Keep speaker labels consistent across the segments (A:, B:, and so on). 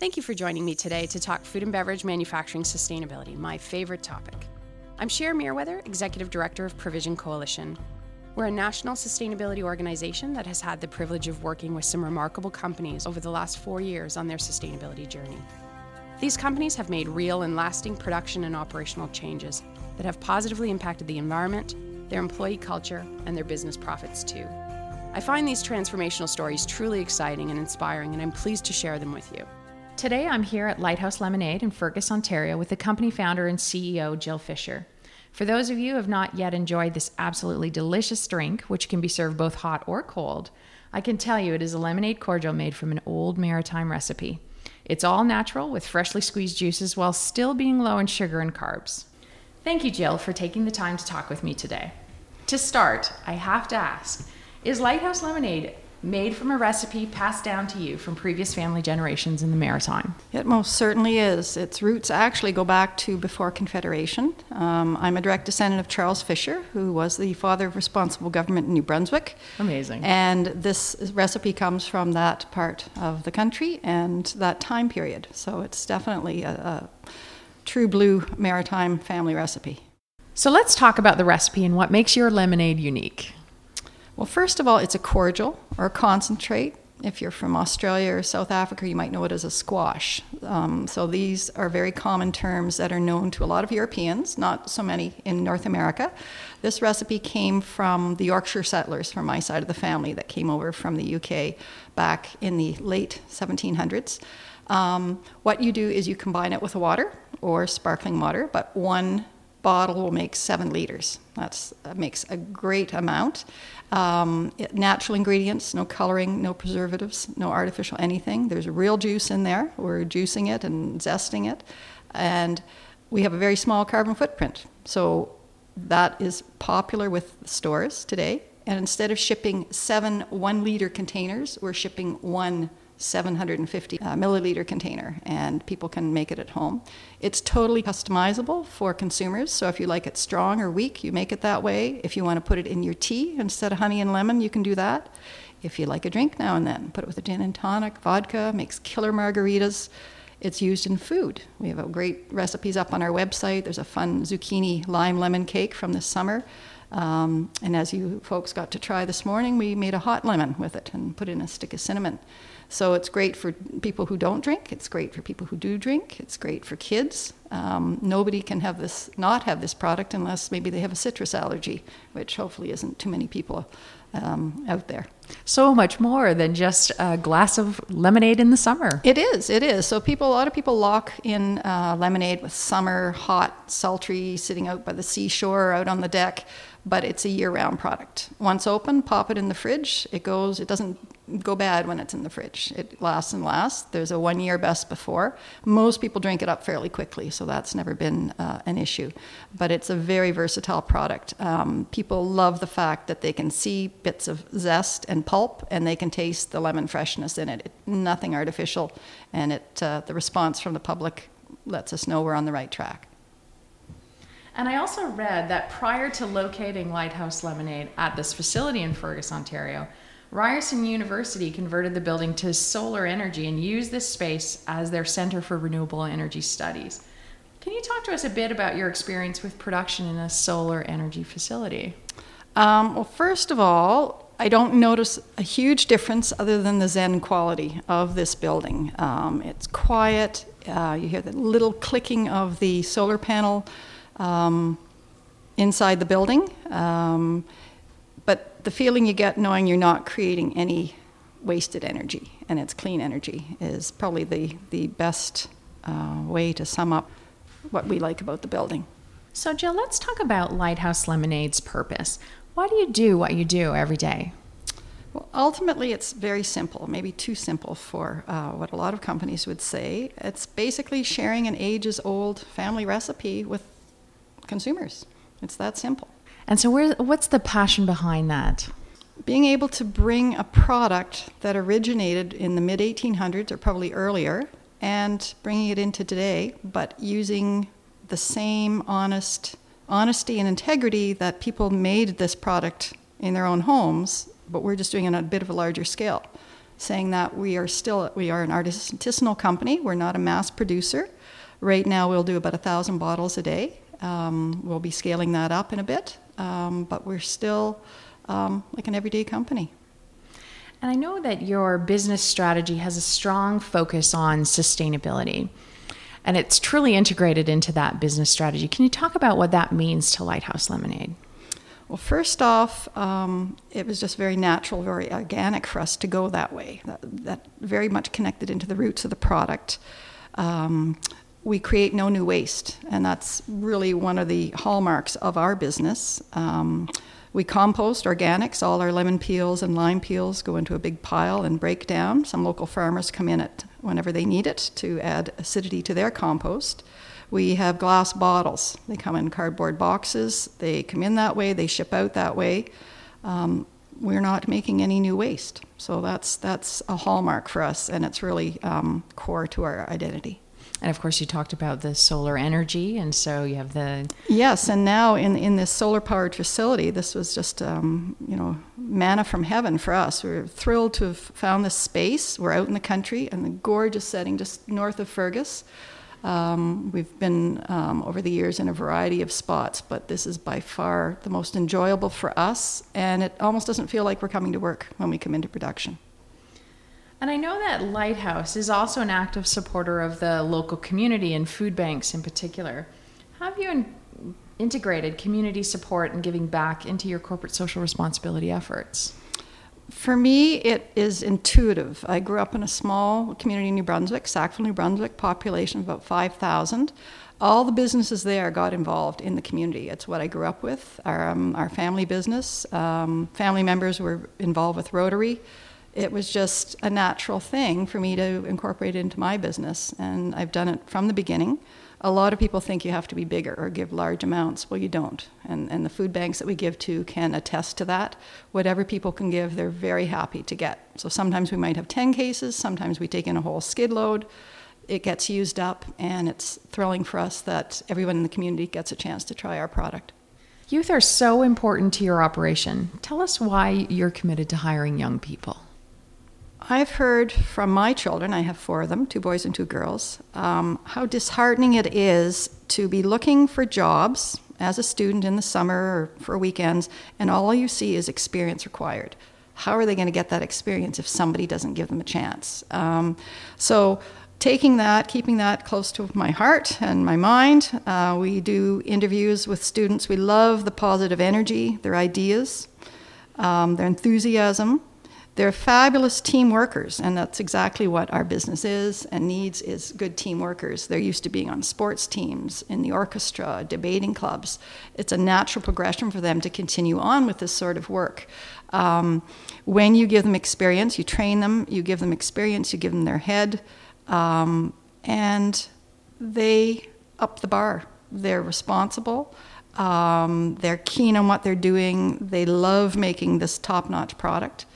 A: Thank you for joining me today to talk food and beverage manufacturing sustainability, my favorite topic. I'm Cher Mereweather, Executive Director of Provision Coalition. We're a national sustainability organization that has had the privilege of working with some remarkable companies over the last four years on their sustainability journey. These companies have made real and lasting production and operational changes that have positively impacted the environment, their employee culture, and their business profits too. I find these transformational stories truly exciting and inspiring, and I'm pleased to share them with you. Today, I'm here at Lighthouse Lemonade in Fergus, Ontario, with the company founder and CEO, Jill Fisher. For those of you who have not yet enjoyed this absolutely delicious drink, which can be served both hot or cold, I can tell you it is a lemonade cordial made from an old maritime recipe. It's all natural with freshly squeezed juices while still being low in sugar and carbs. Thank you, Jill, for taking the time to talk with me today. To start, I have to ask Is Lighthouse Lemonade made from a recipe passed down to you from previous family generations in the Maritime?
B: It most certainly is. Its roots actually go back to before Confederation. Um, I'm a direct descendant of Charles Fisher, who was the father of responsible government in New Brunswick.
A: Amazing.
B: And this recipe comes from that part of the country and that time period. So it's definitely a, a true blue maritime family recipe.
A: So let's talk about the recipe and what makes your lemonade unique.
B: Well, first of all, it's a cordial or a concentrate. If you're from Australia or South Africa, you might know it as a squash. Um, so these are very common terms that are known to a lot of Europeans, not so many in North America. This recipe came from the Yorkshire settlers from my side of the family that came over from the UK back in the late 1700s. Um, what you do is you combine it with water or sparkling water, but one bottle will make seven liters. That makes a great amount. Um, it, natural ingredients, no coloring, no preservatives, no artificial anything. There's real juice in there. We're juicing it and zesting it. And we have a very small carbon footprint. So that is popular with stores today. And instead of shipping seven one liter containers, we're shipping one 750 uh, milliliter container, and people can make it at home. It's totally customizable for consumers. So if you like it strong or weak, you make it that way. If you want to put it in your tea instead of honey and lemon, you can do that. If you like a drink now and then, put it with a gin and tonic, vodka, makes killer margaritas. It's used in food. We have great recipes up on our website. There's a fun zucchini lime lemon cake from this summer. Um, and as you folks got to try this morning, we made a hot lemon with it and put in a stick of cinnamon. So it's great for people who don't drink. It's great for people who do drink. It's great for kids. Um, nobody can have this, not have this product unless maybe they have a citrus allergy, which hopefully isn't too many people um, out there.
A: So much more than just a glass of lemonade in the summer.
B: It is. It is. So people, a lot of people lock in uh, lemonade with summer, hot, sultry, sitting out by the seashore, out on the deck but it's a year-round product. Once open, pop it in the fridge. It goes. It doesn't go bad when it's in the fridge. It lasts and lasts. There's a one-year best before. Most people drink it up fairly quickly, so that's never been uh, an issue. But it's a very versatile product. Um, people love the fact that they can see bits of zest and pulp, and they can taste the lemon freshness in it. it nothing artificial, and it uh, the response from the public lets us know we're on the right track.
A: And I also read that prior to locating Lighthouse Lemonade at this facility in Fergus, Ontario, Ryerson University converted the building to solar energy and used this space as their Center for Renewable Energy Studies. Can you talk to us a bit about your experience with production in a solar energy facility?
B: Um, well, first of all, I don't notice a huge difference other than the zen quality of this building. Um, it's quiet, uh, you hear the little clicking of the solar panel um, inside the building. But the feeling you get knowing you're not creating any wasted energy and it's clean energy is probably the, the best uh, way to sum up what we like about the building.
A: So, Jill, let's talk about Lighthouse Lemonade's purpose. Why do you do what you do every day?
B: Well, ultimately, it's very simple, maybe too simple for uh, what a lot of companies would say. It's basically sharing an ages old family recipe with consumers. It's that simple.
A: And so, where, what's the passion behind that?
B: Being able to bring a product that originated in the mid 1800s or probably earlier and bringing it into today, but using the same honest honesty and integrity that people made this product in their own homes, but we're just doing it on a bit of a larger scale. saying that we are still we are an artisanal company. We're not a mass producer. Right now, we'll do about a thousand bottles a day. Um, we'll be scaling that up in a bit, um, but we're still um, like an everyday company.
A: And I know that your business strategy has a strong focus on sustainability and it's truly integrated into that business strategy. Can you talk about what that means to Lighthouse Lemonade?
B: Well, first off, um, it was just very natural, very organic for us to go that way. That, that very much connected into the roots of the product. Um, we create no new waste, and that's really one of the hallmarks of our business. Um, we compost organics. All our lemon peels and lime peels go into a big pile and break down. Some local farmers come in it whenever they need it to add acidity to their compost. We have glass bottles. They come in cardboard boxes. They come in that way. They ship out that way. Um, we're not making any new waste. So that's that's a hallmark for us, and it's really um, core to our identity.
A: And of course, you talked about the solar energy, and so you have the
B: yes. And now in in this solar powered facility, this was just um, you know manna from heaven for us. We are thrilled to have found this space. We're out in the country and the gorgeous setting just north of Fergus. Um, we've been um, over the years in a variety of spots, but this is by far the most enjoyable for us, and it almost doesn't feel like we're coming to work when we come into production.
A: And I know that Lighthouse is also an active supporter of the local community and food banks in particular. How have you in- integrated community support and giving back into your corporate social responsibility efforts?
B: For me, it is intuitive. I grew up in a small community in New Brunswick, Sackville, New Brunswick, population of about 5,000. All the businesses there got involved in the community. It's what I grew up with. Our, um, our family business, um, family members were involved with Rotary. It was just a natural thing for me to incorporate it into my business, and I've done it from the beginning a lot of people think you have to be bigger or give large amounts. Well, you don't. And, and the food banks that we give to can attest to that. Whatever people can give, they're very happy to get. So sometimes we might have 10 cases, sometimes we take in a whole skid load. It gets used up, and it's thrilling for us that everyone in the community gets a chance to try our product.
A: Youth are so important to your operation. Tell us why you're committed to hiring young people.
B: I've heard from my children, I have four of them, two boys and two girls, um, how disheartening it is to be looking for jobs as a student in the summer or for weekends, and all you see is experience required. How are they going to get that experience if somebody doesn't give them a chance? Um, so, taking that, keeping that close to my heart and my mind, uh, we do interviews with students. We love the positive energy, their ideas, um, their enthusiasm. They're fabulous team workers, and that's exactly what our business is and needs is good team workers. They're used to being on sports teams, in the orchestra, debating clubs. It's a natural progression for them to continue on with this sort of work. Um, when you give them experience, you train them, you give them experience, you give them their head, um, and they up the bar. They're responsible. Um, they're keen on what they're doing. They love making this top notch product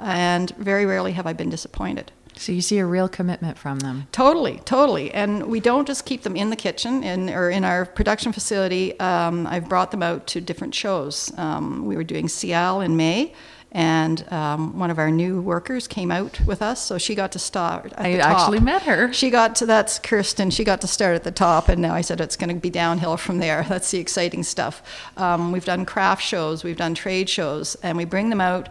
B: and very rarely have I been disappointed.
A: So you see a real commitment from them.
B: Totally, totally. And we don't just keep them in the kitchen in, or in our production facility. Um, I've brought them out to different shows. Um, we were doing SIAL in May, and um, one of our new workers came out with us, so she got to start
A: I actually met her.
B: She got to that's Kirsten. She got to start at the top, and now I said it's going to be downhill from there. That's the exciting stuff. Um, we've done craft shows, we've done trade shows, and we bring them out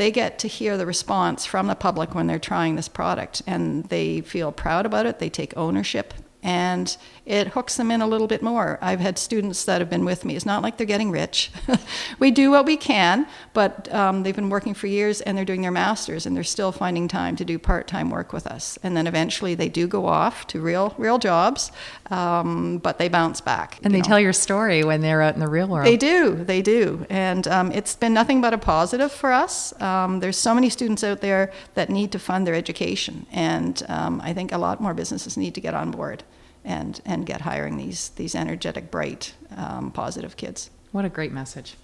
B: they get to hear the response from the public when they're trying this product and they feel proud about it they take ownership and it hooks them in a little bit more. I've had students that have been with me. It's not like they're getting rich. we do what we can, but um, they've been working for years and they're doing their masters and they're still finding time to do part-time work with us. And then eventually they do go off to real real jobs, um, but they bounce back.
A: And they
B: know.
A: tell your story when they're out in the real world.
B: They do, they do, and um, it's been nothing but a positive for us. Um, there's so many students out there that need to fund their education, and um, I think a lot more businesses need to get on board and and get hiring these these energetic, bright, um, positive kids.
A: What a great message.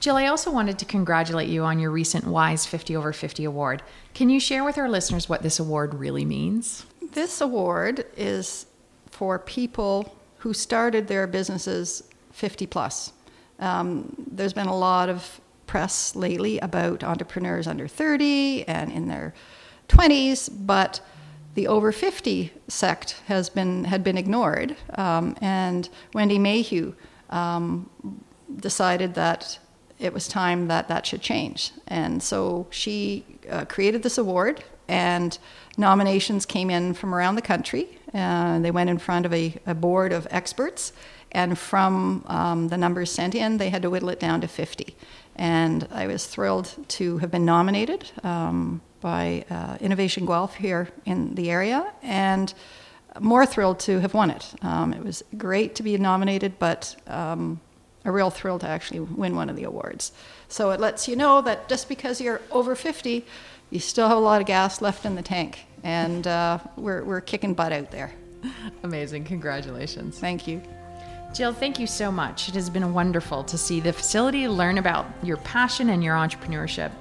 A: Jill, I also wanted to congratulate you on your recent WISE 50 over 50 award. Can you share with our listeners what this award really means?
B: This award is for people who started their businesses 50 plus. Um, there's been a lot of press lately about entrepreneurs under 30 and in their 20s, but the over 50 sect has been had been ignored, um, and Wendy Mayhew um, decided that it was time that that should change, and so she uh, created this award, and nominations came in from around the country. Uh, they went in front of a, a board of experts, and from um, the numbers sent in, they had to whittle it down to 50. And I was thrilled to have been nominated. Um, by uh, Innovation Guelph here in the area, and more thrilled to have won it. Um, it was great to be nominated, but um, a real thrill to actually win one of the awards. So it lets you know that just because you're over 50, you still have a lot of gas left in the tank, and uh, we're, we're kicking butt out there.
C: Amazing. Congratulations.
B: Thank you.
A: Jill, thank you so much. It has been wonderful to see the facility, learn about your passion and your entrepreneurship.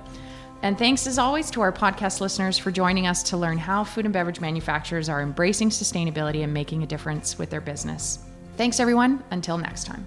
A: And thanks as always to our podcast listeners for joining us to learn how food and beverage manufacturers are embracing sustainability and making a difference with their business. Thanks, everyone. Until next time.